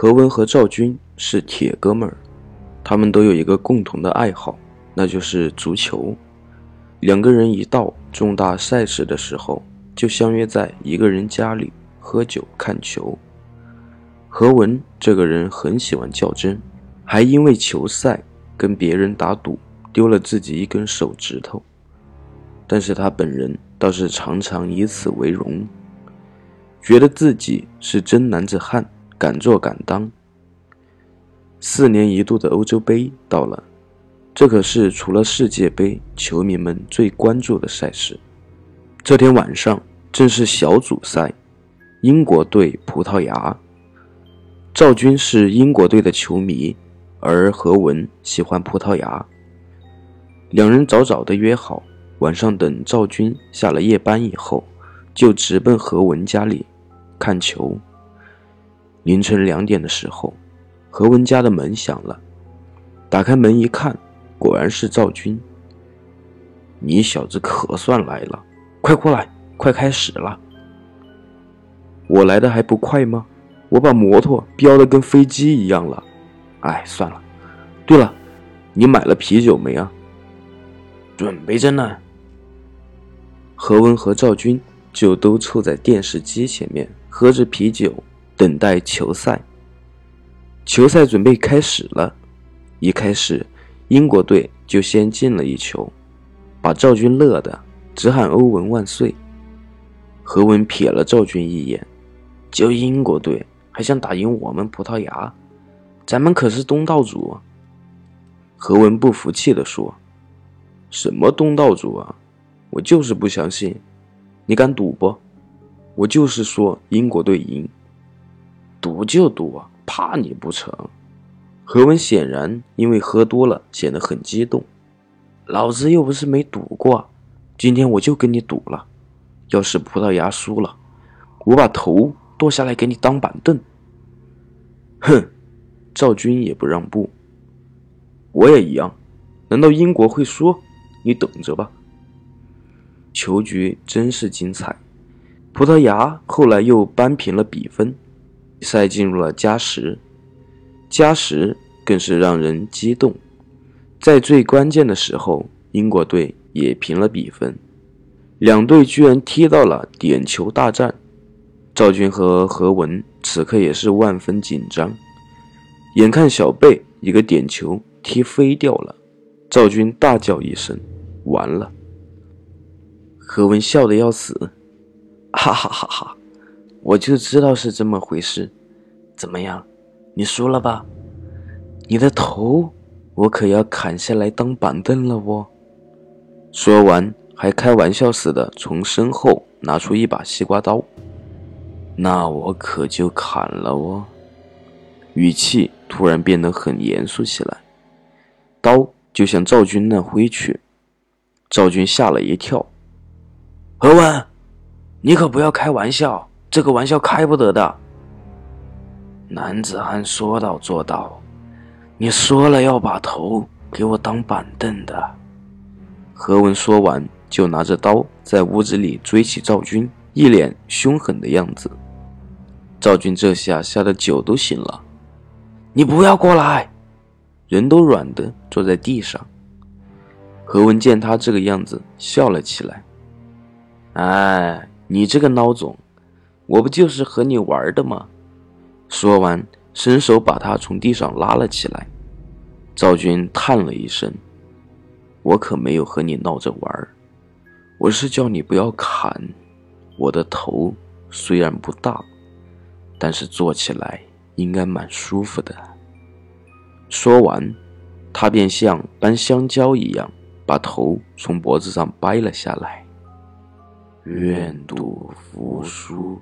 何文和赵军是铁哥们儿，他们都有一个共同的爱好，那就是足球。两个人一到重大赛事的时候，就相约在一个人家里喝酒看球。何文这个人很喜欢较真，还因为球赛跟别人打赌丢了自己一根手指头，但是他本人倒是常常以此为荣，觉得自己是真男子汉，敢做敢当。四年一度的欧洲杯到了。这可是除了世界杯，球迷们最关注的赛事。这天晚上正是小组赛，英国对葡萄牙。赵军是英国队的球迷，而何文喜欢葡萄牙。两人早早的约好，晚上等赵军下了夜班以后，就直奔何文家里看球。凌晨两点的时候，何文家的门响了，打开门一看。果然是赵军，你小子可算来了！快过来，快开始了。我来的还不快吗？我把摩托飙得跟飞机一样了。哎，算了。对了，你买了啤酒没啊？准备着呢。何文和赵军就都凑在电视机前面，喝着啤酒，等待球赛。球赛准备开始了，一开始。英国队就先进了一球，把赵军乐的直喊“欧文万岁”。何文瞥了赵军一眼，就英国队还想打赢我们葡萄牙，咱们可是东道主。何文不服气地说：“什么东道主啊？我就是不相信，你敢赌不？我就是说英国队赢，赌就赌啊，怕你不成？”何文显然因为喝多了，显得很激动。老子又不是没赌过，今天我就跟你赌了。要是葡萄牙输了，我把头剁下来给你当板凳。哼，赵军也不让步。我也一样。难道英国会输？你等着吧。球局真是精彩。葡萄牙后来又扳平了比分，比赛进入了加时。加时更是让人激动，在最关键的时候，英国队也平了比分，两队居然踢到了点球大战。赵军和何文此刻也是万分紧张，眼看小贝一个点球踢飞掉了，赵军大叫一声：“完了！”何文笑得要死，哈哈哈哈！我就知道是这么回事，怎么样？你输了吧？你的头我可要砍下来当板凳了哦！说完，还开玩笑似的从身后拿出一把西瓜刀。那我可就砍了哦！语气突然变得很严肃起来，刀就向赵军那挥去。赵军吓了一跳：“何文，你可不要开玩笑，这个玩笑开不得的。”男子汉说到做到，你说了要把头给我当板凳的。何文说完，就拿着刀在屋子里追起赵军，一脸凶狠的样子。赵军这下吓得酒都醒了，你不要过来，人都软的坐在地上。何文见他这个样子，笑了起来。哎，你这个孬种，我不就是和你玩的吗？说完，伸手把他从地上拉了起来。赵军叹了一声：“我可没有和你闹着玩我是叫你不要砍我的头。虽然不大，但是做起来应该蛮舒服的。”说完，他便像搬香蕉一样，把头从脖子上掰了下来。愿赌服输。